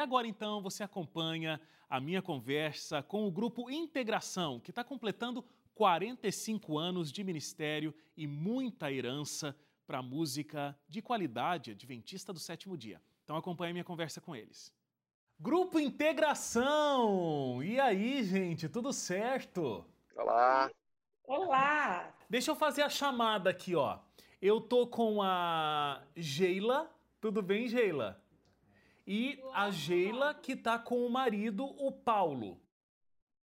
agora então você acompanha a minha conversa com o grupo Integração, que está completando 45 anos de ministério e muita herança para a música de qualidade adventista do sétimo dia. Então acompanhe minha conversa com eles. Grupo Integração! E aí, gente, tudo certo? Olá! Olá! Deixa eu fazer a chamada aqui, ó. Eu tô com a Geila. Tudo bem, Geila? E a Geila que tá com o marido, o Paulo.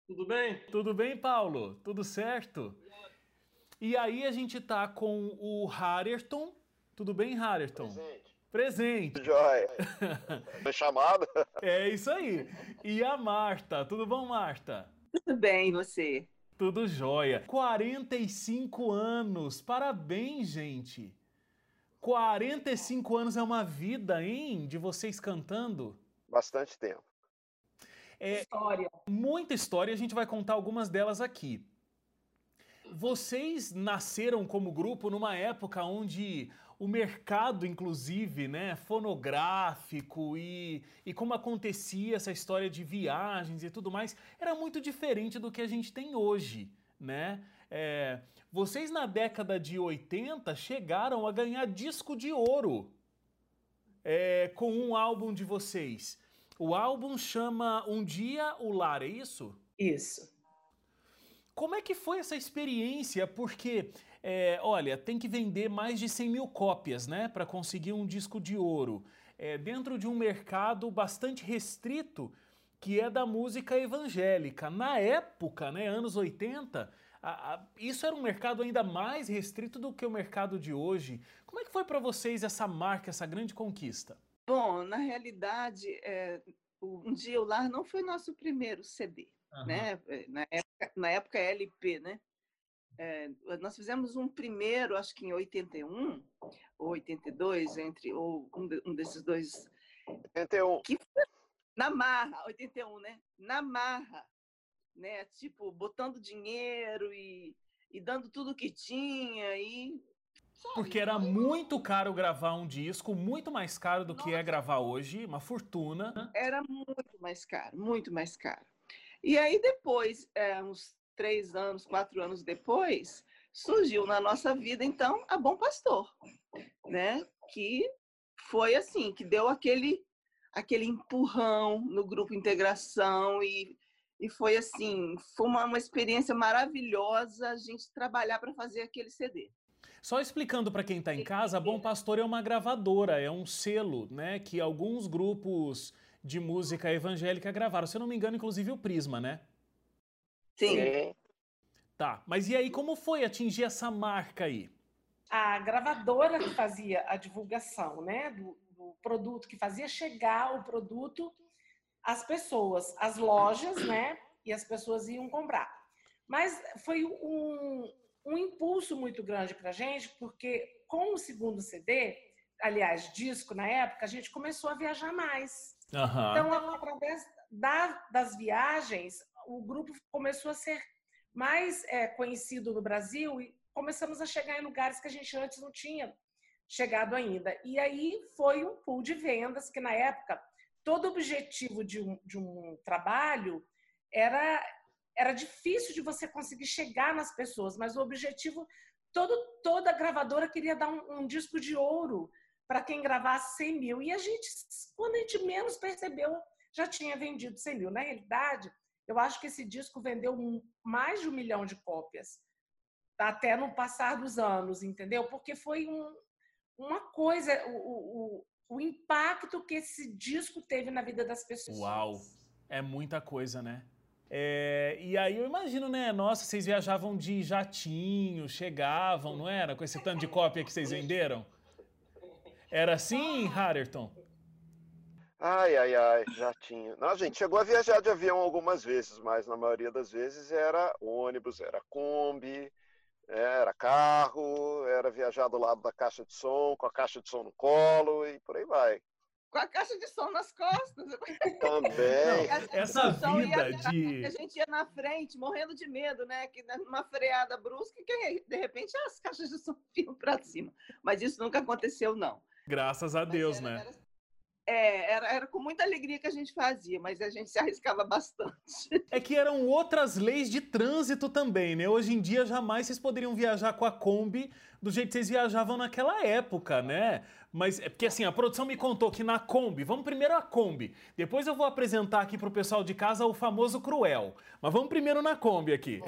Tudo bem? Tudo bem, Paulo? Tudo certo? E aí a gente tá com o Harerton. Tudo bem, Harerton? Presente. Presente. Joia. Foi chamado? É isso aí. E a Marta. Tudo bom, Marta? Tudo bem, você? Tudo jóia. 45 anos. Parabéns, gente. 45 anos é uma vida, hein? De vocês cantando. Bastante tempo. É História. muita história, a gente vai contar algumas delas aqui. Vocês nasceram como grupo numa época onde o mercado, inclusive, né, fonográfico e, e como acontecia essa história de viagens e tudo mais, era muito diferente do que a gente tem hoje, né? É, vocês na década de 80 chegaram a ganhar disco de ouro é, com um álbum de vocês. O álbum chama Um Dia o Lar, é isso? Isso. Como é que foi essa experiência? Porque, é, olha, tem que vender mais de 100 mil cópias, né, para conseguir um disco de ouro. É, dentro de um mercado bastante restrito, que é da música evangélica. Na época, né, anos 80, a- a- isso era um mercado ainda mais restrito do que o mercado de hoje. Como é que foi para vocês essa marca, essa grande conquista? Bom, na realidade, é, Um Dia o Lar não foi nosso primeiro CD, né? É, Na época, na época LP, né? É, nós fizemos um primeiro, acho que em 81 ou 82, entre ou um, de- um desses dois 81. que foi na marra, 81, né? Na marra, né? Tipo, botando dinheiro e, e dando tudo que tinha e Porque era muito caro gravar um disco, muito mais caro do que é gravar hoje, uma fortuna. era muito mais caro, muito mais caro. E aí depois, é, uns três anos, quatro anos depois, surgiu na nossa vida então a Bom Pastor, né? Que foi assim, que deu aquele aquele empurrão no grupo Integração e e foi assim, foi uma, uma experiência maravilhosa a gente trabalhar para fazer aquele CD. Só explicando para quem está em casa, a Bom Pastor é uma gravadora, é um selo, né, que alguns grupos de música evangélica gravaram. Se eu não me engano, inclusive o Prisma, né? Sim. Sim. Tá, mas e aí como foi atingir essa marca aí? A gravadora que fazia a divulgação né, do, do produto, que fazia chegar o produto às pessoas, às lojas, né? E as pessoas iam comprar. Mas foi um, um impulso muito grande para a gente, porque com o segundo CD, aliás, disco na época, a gente começou a viajar mais. Aham. Então, através da- das viagens, o grupo começou a ser mais é, conhecido no Brasil e começamos a chegar em lugares que a gente antes não tinha chegado ainda. E aí foi um pool de vendas que, na época, todo objetivo de um, de um trabalho era, era difícil de você conseguir chegar nas pessoas, mas o objetivo, todo, toda gravadora queria dar um, um disco de ouro para quem gravasse 100 mil. E a gente, quando a gente menos percebeu, já tinha vendido 100 mil. Na realidade, eu acho que esse disco vendeu mais de um milhão de cópias, até no passar dos anos, entendeu? Porque foi um- uma coisa, o, o, o- impacto que esse disco teve na vida das pessoas. Uau, é muita coisa, né? É, e aí eu imagino, né? Nossa, vocês viajavam de jatinho, chegavam, não era? Com esse tanto de cópia que vocês venderam? Era assim, Harerton? Ai, ai, ai, já tinha. Não, a gente chegou a viajar de avião algumas vezes, mas na maioria das vezes era ônibus, era Kombi, era carro, era viajar do lado da caixa de som, com a caixa de som no colo e por aí vai. Com a caixa de som nas costas. Também. Essa som ia- vida de- A gente ia na frente, morrendo de medo, né? Que numa freada brusca, que de repente as caixas de som iam para cima. Mas isso nunca aconteceu, não. Graças a Mas Deus, era- né? era- É, era, era com muita alegria que a gente fazia, mas a gente se arriscava bastante. É que eram outras leis de trânsito também, né? Hoje em dia jamais vocês poderiam viajar com a Kombi do jeito que vocês viajavam naquela época, né? Mas é porque assim, a produção me contou que na Kombi, vamos primeiro a Kombi, depois eu vou apresentar aqui pro pessoal de casa o famoso Cruel. Mas vamos primeiro na Kombi aqui.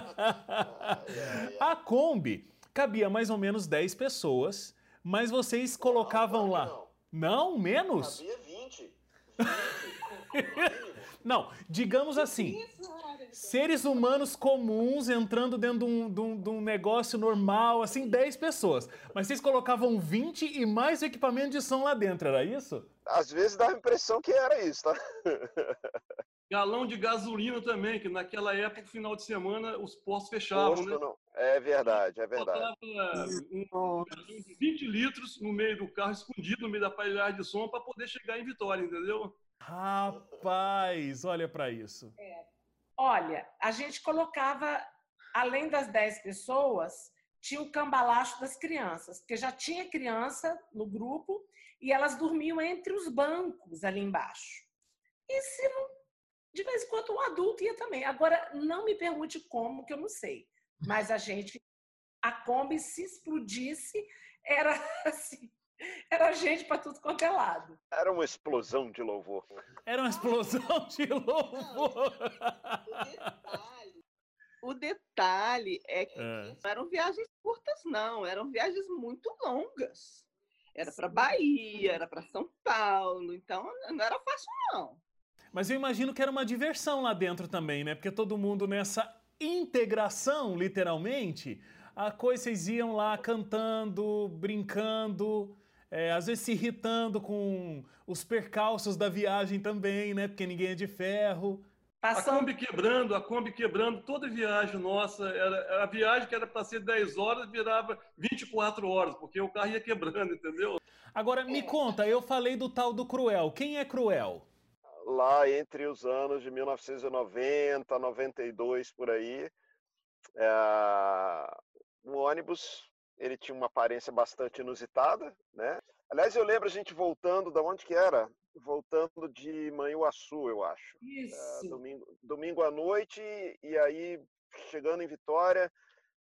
a Kombi cabia mais ou menos 10 pessoas, mas vocês colocavam lá. Não, menos? Cabia 20. 20 Não, digamos assim, seres humanos comuns entrando dentro de um, de, um, de um, negócio normal, assim, 10 pessoas. Mas vocês colocavam 20 e mais equipamento de som lá dentro, era isso? Às vezes dá a impressão que era isso, tá? Galão de gasolina também, que naquela época, final de semana, os postos fechavam, Posto né? Não. É verdade, é verdade. Botava um, de 20 litros no meio do carro, escondido no meio da aparelhagem de som, para poder chegar em Vitória, entendeu? Rapaz, olha para isso. É. Olha, a gente colocava, além das 10 pessoas, tinha o cambalacho das crianças, porque já tinha criança no grupo e elas dormiam entre os bancos ali embaixo. E se não, de vez em quando um adulto ia também. Agora, não me pergunte como, que eu não sei. Mas a gente, a Kombi, se explodisse, era assim, era gente para tudo quanto é lado. Era uma explosão de louvor. Era uma explosão de louvor. O detalhe, o detalhe é que é. não eram viagens curtas, não. Eram viagens muito longas. Era para Bahia, era para São Paulo. Então, não era fácil, não. Mas eu imagino que era uma diversão lá dentro também, né? Porque todo mundo nessa integração, literalmente, a coisa vocês iam lá cantando, brincando, é, às vezes se irritando com os percalços da viagem também, né? Porque ninguém é de ferro. Passando... A Kombi quebrando, a Kombi quebrando, toda viagem nossa, era, a viagem que era para ser 10 horas virava 24 horas, porque o carro ia quebrando, entendeu? Agora, me conta, eu falei do tal do Cruel. Quem é Cruel? Lá entre os anos de 1990, 92, por aí, é... o ônibus ele tinha uma aparência bastante inusitada, né? Aliás, eu lembro a gente voltando, da onde que era? Voltando de Manhuaçu, eu acho. Isso. É, domingo, domingo à noite, e aí chegando em Vitória,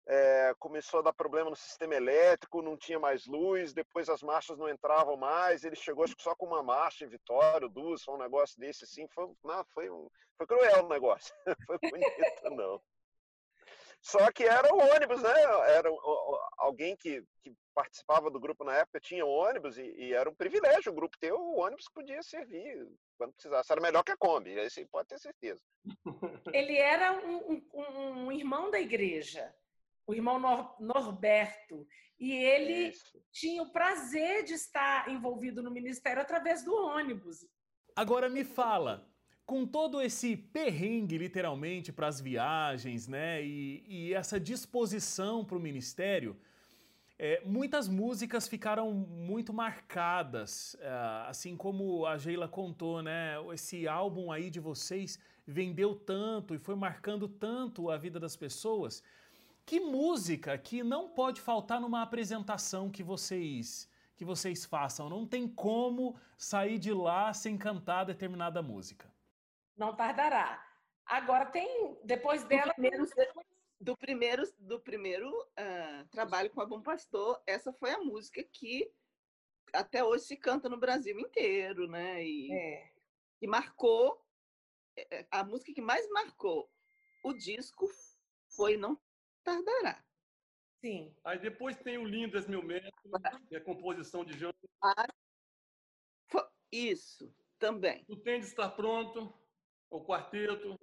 é, começou a dar problema no sistema elétrico, não tinha mais luz, depois as marchas não entravam mais, ele chegou acho que só com uma marcha em Vitória, duas, um negócio desse assim, foi, não, foi, um, foi cruel o negócio, foi bonito não. Só que era o ônibus, né? Era alguém que, que participava do grupo na época tinha ônibus e, e, era um privilégio o grupo ter o ônibus que podia servir quando precisasse. Era melhor que a Kombi, isso pode ter certeza. Ele era um, um, um irmão da igreja, o irmão Nor Norberto, e ele isso. tinha o prazer de estar envolvido no ministério através do ônibus. Agora me fala, com todo esse perrengue, literalmente, para as viagens, né, e, e essa disposição para o ministério, é, muitas músicas ficaram muito marcadas, é, assim como a Geila contou, né? Esse álbum aí de vocês vendeu tanto e foi marcando tanto a vida das pessoas. Que música que não pode faltar numa apresentação que vocês que vocês façam? Não tem como sair de lá sem cantar determinada música não tardará. Agora tem, depois dela. Do primeiro, do primeiro, do primeiro uh, trabalho com a Bom Pastor, essa foi a música que até hoje se canta no Brasil inteiro, né? E, é. e marcou, é, é, a música que mais marcou o disco foi Não Tardará. Sim. Aí depois tem o Lindas Meu Método, que é a composição de Jean. Ah, isso, também. Tu tem de estar pronto o quarteto.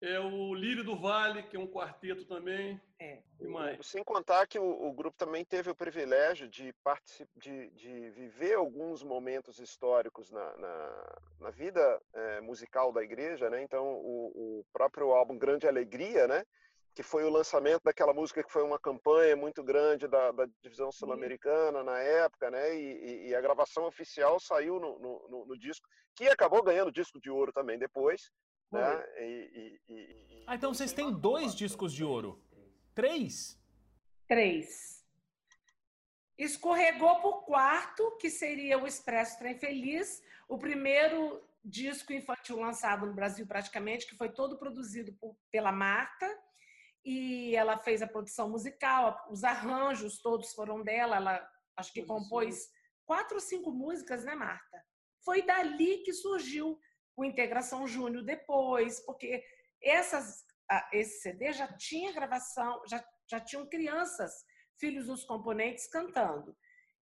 É o Lírio do Vale, que é um quarteto também. É. E mais? Sem contar que o, o grupo também teve o privilégio de, de, de viver alguns momentos históricos na, na, na vida é, musical da igreja, né? Então, o, o próprio álbum Grande Alegria, né? Que foi o lançamento daquela música que foi uma campanha muito grande da, da divisão sul-americana na época, né? E, e, a gravação oficial saiu no, no, no, disco, que acabou ganhando disco de ouro também depois. Né? E, e, ah, então vocês têm dois discos de ouro? Três? Três. escorregou para o quarto, que seria o Expresso Trem Feliz, o primeiro disco infantil lançado no Brasil praticamente, que foi todo produzido por, pela Marta, e ela fez a produção musical, os arranjos todos foram dela, ela acho que compôs quatro ou cinco músicas, né, Marta? Foi dali que surgiu o Integração Júnior depois, porque essas, esse CD já tinha gravação, já, já tinham crianças filhos dos componentes cantando.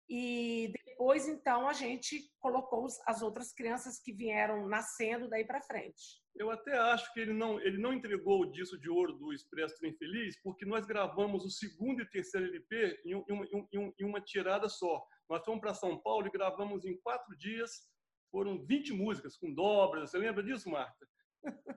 E depois, então, a gente colocou as outras crianças que vieram nascendo daí para frente. Eu até acho que ele não, ele não entregou o disco de ouro do Expresso Trem Feliz, porque nós gravamos o segundo e terceiro LP em, em, em, em uma tirada só. Nós fomos para São Paulo e gravamos em quatro dias, foram 20 músicas com dobras. Você lembra disso, Marta?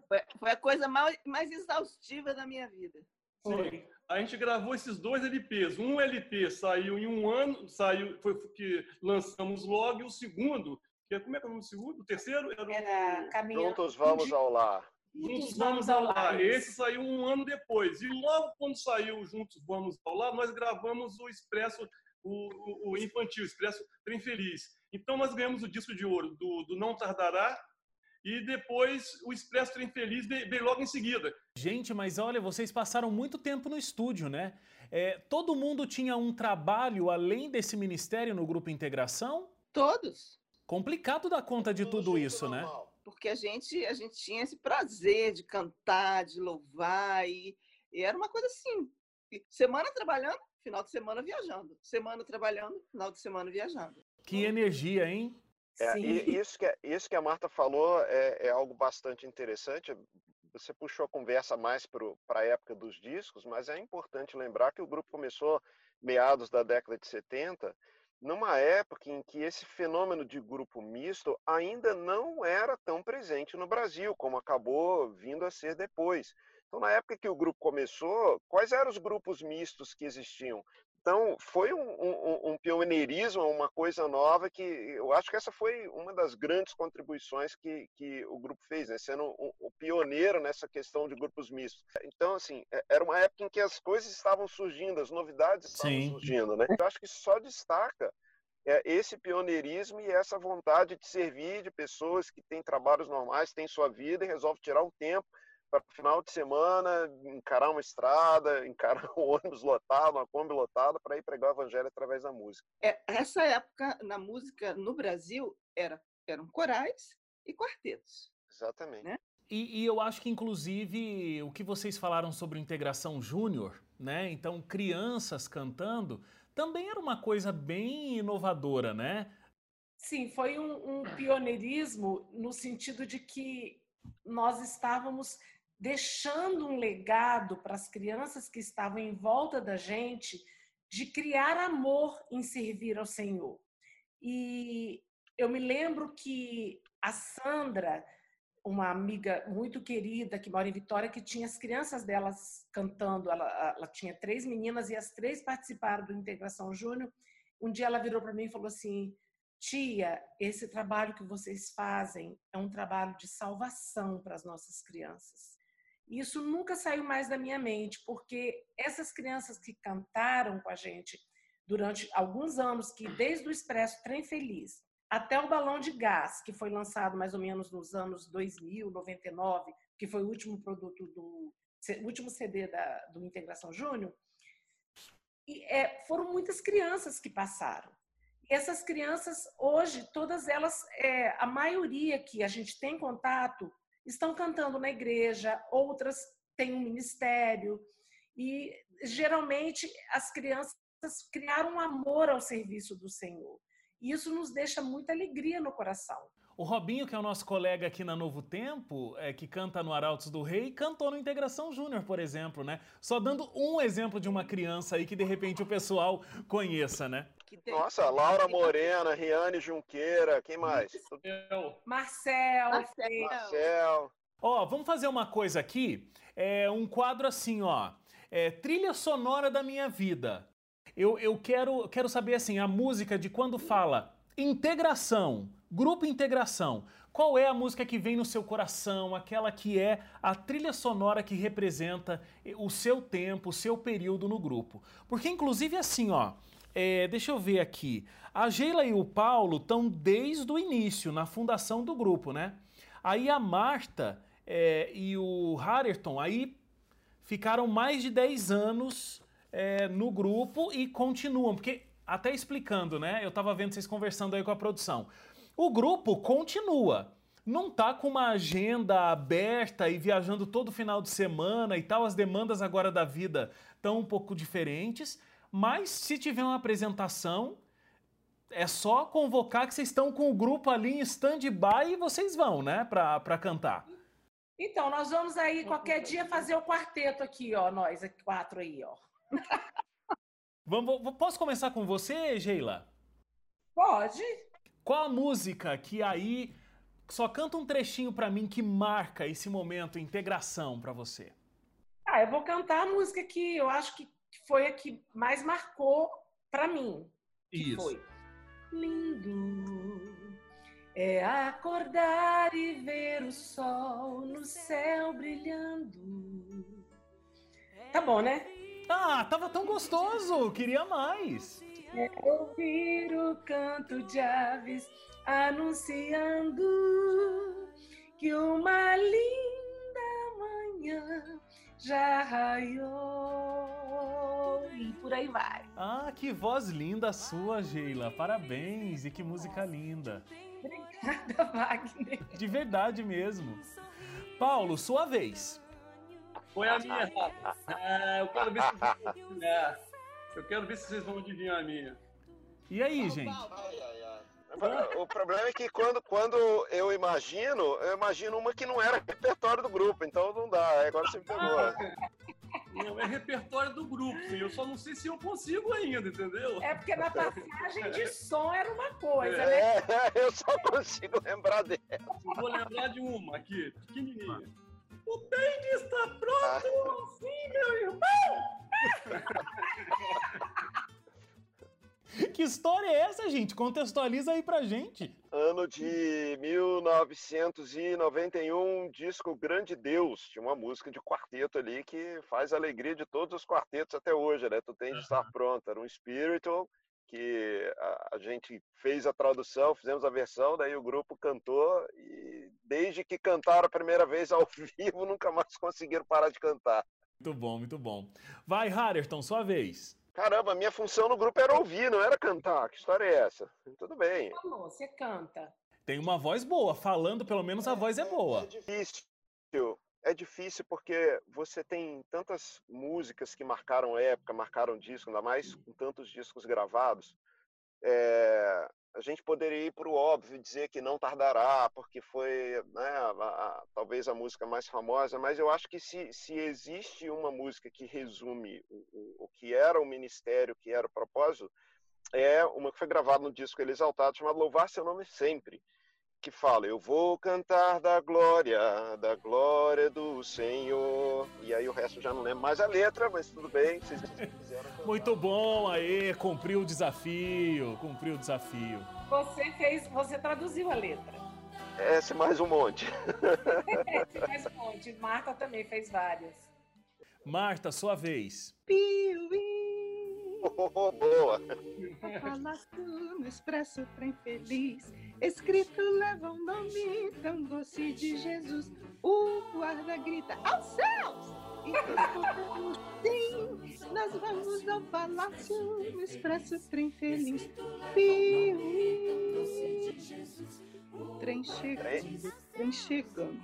Foi, foi a coisa mais, mais exaustiva da minha vida. Sim. A gente gravou esses dois LPs. Um LP saiu em um ano, saiu, foi que lançamos logo, e o segundo, que é, como é que é o nome do segundo? O terceiro era, era Caminhando. Juntos Vamos ao Lar. Juntos Vamos ao Lar. Esse saiu um ano depois. E logo quando saiu Juntos Vamos ao Lar, nós gravamos o Expresso, o, o infantil, Expresso Trem Feliz. Então nós ganhamos o disco de ouro do, do Não Tardará, e depois o Expresso Trem Feliz veio logo em seguida. Gente, mas olha, vocês passaram muito tempo no estúdio, né? É, todo mundo tinha um trabalho além desse ministério no Grupo Integração? Todos. Complicado dar conta de tudo isso, né? Porque a gente, a gente tinha esse prazer de cantar, de louvar, e, e era uma coisa assim. Semana trabalhando, final de semana viajando. Semana trabalhando, final de semana viajando. Que energia, hein? É, isso, que, isso que a Marta falou é, é, algo bastante interessante. Você puxou a conversa mais para a época dos discos, mas é importante lembrar que o grupo começou meados da década de 70, numa época em que esse fenômeno de grupo misto ainda não era tão presente no Brasil, como acabou vindo a ser depois. Então, na época que o grupo começou, quais eram os grupos mistos que existiam? Então, foi um, um, um, pioneirismo, uma coisa nova que eu acho que essa foi uma das grandes contribuições que, que o grupo fez, né? sendo o um, pioneiro nessa questão de grupos mistos. Então, assim, é, era uma época em que as coisas estavam surgindo, as novidades estavam Sim. surgindo. Né? Eu acho que só destaca é, esse pioneirismo e essa vontade de servir de pessoas que têm trabalhos normais, têm sua vida e resolvem tirar o tempo para o final de semana encarar uma estrada, encarar um ônibus lotado, uma Kombi lotada para ir pregar o evangelho através da música. É, essa época na música no Brasil era eram corais e quartetos. Exatamente. Né? E, e, eu acho que, inclusive, o que vocês falaram sobre integração júnior, né? Então, crianças cantando, também era uma coisa bem inovadora, né? Sim, foi um, um pioneirismo no sentido de que nós estávamos deixando um legado para as crianças que estavam em volta da gente de criar amor em servir ao Senhor. E eu me lembro que a Sandra, uma amiga muito querida que mora em Vitória, que tinha as crianças delas cantando, ela, ela tinha três meninas e as três participaram do Integração Júnior. Um dia ela virou para mim e falou assim: Tia, esse trabalho que vocês fazem é um trabalho de salvação para as nossas crianças. Isso nunca saiu mais da minha mente, porque essas crianças que cantaram com a gente durante alguns anos, que desde o Expresso Trem Feliz até o Balão de Gás, que foi lançado mais ou menos nos anos 2000, 99, que foi o último produto do último CD da, do Integração Júnior, e, é, foram muitas crianças que passaram. E essas crianças, hoje, todas elas, é, a maioria que a gente tem contato, estão cantando na igreja, outras têm um ministério. E geralmente as crianças criaram um amor ao serviço do Senhor. E isso nos deixa muita alegria no coração. O Robinho, que é o nosso colega aqui na Novo Tempo, é, que canta no Arautos do Rei, cantou no Integração Júnior, por exemplo, né? Só dando um exemplo de uma criança aí que de repente o pessoal conheça, né? Nossa, Laura Morena, Riane Junqueira, quem mais? Marcel. Marcel. Marcel. Ó, vamos fazer uma coisa aqui. É um quadro assim, ó. É, trilha sonora da minha vida. Eu, eu quero, quero saber assim, a música de quando fala integração, grupo integração. Qual é a música que vem no seu coração, aquela que é a trilha sonora que representa o seu tempo, o seu período no grupo? Porque inclusive assim, ó, é, deixa eu ver aqui. A Geila e o Paulo estão desde o início, na fundação do grupo, né? Aí a Marta é, e o Harrington aí ficaram mais de 10 anos é, no grupo e continuam, porque até explicando, né? Eu estava vendo vocês conversando aí com a produção. O grupo continua. Não tá com uma agenda aberta e viajando todo final de semana e tal. As demandas agora da vida estão um pouco diferentes. Mas se tiver uma apresentação, é só convocar que vocês estão com o grupo ali em stand-by e vocês vão, né, para cantar. Então, nós vamos aí qualquer dia fazer o quarteto aqui, ó, nós quatro aí, ó. Vamos, posso começar com você, Sheila? Pode. Qual a música que aí só canta um trechinho para mim que marca esse momento, integração para você? Ah, eu vou cantar a música que eu acho que foi a que mais marcou para mim. Isso. Foi. Lindo é acordar e ver o sol no céu brilhando. Tá bom, né? Ah, tava tão gostoso, queria mais. É ouvir o canto de aves anunciando que uma linda manhã já raiou e por aí vai. Ah, que voz linda a sua, Sheila. Parabéns e que música linda. Obrigada, Wagner. De verdade mesmo. Paulo, sua vez. Foi a minha, ah, eu quero ver se vocês vão adivinhar. Eu quero ver se vocês vão adivinhar a minha. E aí, gente? Ai, ai, ai. O problema é que quando, quando eu imagino, eu imagino uma que não era repertório do grupo, então não dá. Agora você me pegou. Não, é repertório do grupo, sim. Eu só não sei se eu consigo ainda, entendeu? É porque na passagem de som era uma coisa, né? É, eu só consigo lembrar dela. Vou lembrar de uma aqui, pequenininha. O Bendy está pronto! Sim, meu irmão! Que história é essa, gente? Contextualiza aí pra gente. Ano de 1991, disco Grande Deus. Tinha uma música de quarteto ali que faz a alegria de todos os quartetos até hoje, né? Tu tem de estar pronto. Era um spiritual que a, gente fez a tradução, fizemos a versão, daí o grupo cantou e desde que cantaram a primeira vez ao vivo, nunca mais conseguiram parar de cantar. Muito bom, muito bom. Vai, Harrison, sua vez. Caramba, minha função no grupo era ouvir, não era cantar. Que história é essa? Tudo bem. Falou, você canta. Tem uma voz boa, falando pelo menos a voz é boa. É difícil. É difícil porque você tem tantas músicas que marcaram época, marcaram disco, ainda mais com tantos discos gravados. É, a gente poderia ir para o óbvio, dizer que não tardará, porque foi né, a, a, talvez a música mais famosa, mas eu acho que se, se existe uma música que resume o, o, o, que era o ministério, o que era o propósito, é uma que foi gravada no disco Ele Exaltado, chamado Louvar Seu Nome Sempre, que fala, eu vou cantar da glória, da glória do Senhor. E aí o resto já não lembro mais a letra, mas tudo bem, vocês Muito bom, aí, cumpriu o desafio, cumpriu o desafio. Você fez, você traduziu a letra. Esse mais um monte. Esse mais um monte. Marta também fez várias. Marta, sua vez. Piuí. Oh, boa. No expresso trem feliz Escrito leva o nome tão doce de Jesus. O guarda grita aos céus! E sim, nós vamos ao palácio no expresso trem feliz. Piuí. Trem chegando, trem chegando.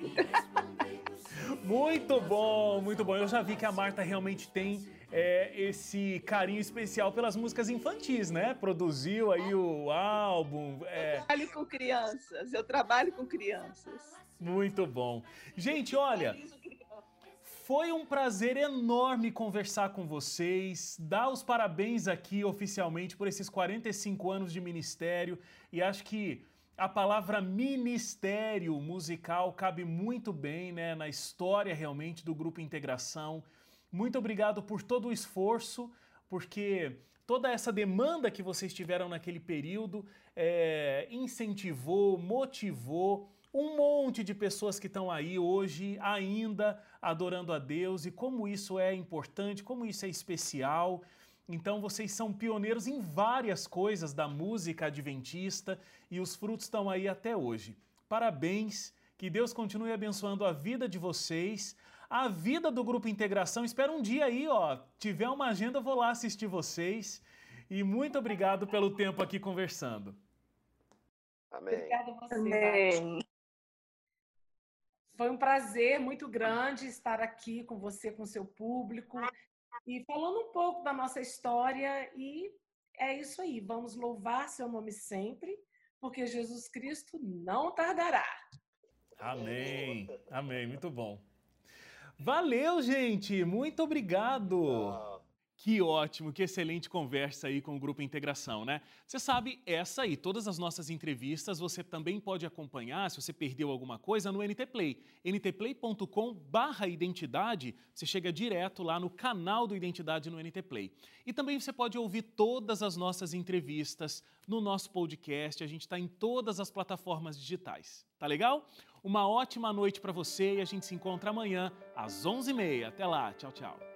Muito bom, muito bom. Eu já vi que a Marta realmente tem é, esse carinho especial pelas músicas infantis, né? Produziu aí o álbum. É... Eu trabalho com crianças, eu trabalho com crianças. Muito bom. Gente, olha. Foi um prazer enorme conversar com vocês, dar os parabéns aqui oficialmente por esses 45 anos de ministério e acho que a palavra ministério musical cabe muito bem né, na história realmente do Grupo Integração. Muito obrigado por todo o esforço, porque toda essa demanda que vocês tiveram naquele período é, incentivou, motivou um monte de pessoas que estão aí hoje ainda adorando a Deus e como isso é importante, como isso é especial. Então vocês são pioneiros em várias coisas da música adventista e os frutos estão aí até hoje. Parabéns, que Deus continue abençoando a vida de vocês, a vida do Grupo Integração. Espero um dia aí, ó, tiver uma agenda, vou lá assistir vocês. E muito obrigado pelo tempo aqui conversando. Amém. Obrigada a você. Amém. Foi um prazer muito grande estar aqui com você, com seu público e falando um pouco da nossa história. E é isso aí. Vamos louvar seu nome sempre, porque Jesus Cristo não tardará. Amém. Amém. Muito bom. Valeu, gente. Muito obrigado. Ah, Que ótimo, que excelente conversa aí com o Grupo Integração, né? Você sabe, essa aí, todas as nossas entrevistas, você também pode acompanhar, se você perdeu alguma coisa, no NT Play. ntplay.com barra identidade, você chega direto lá no canal do Identidade no NT Play. E também você pode ouvir todas as nossas entrevistas no nosso podcast, a gente está em todas as plataformas digitais. Tá legal? Uma ótima noite para você e a gente se encontra amanhã às 11h30. Até lá, tchau, tchau.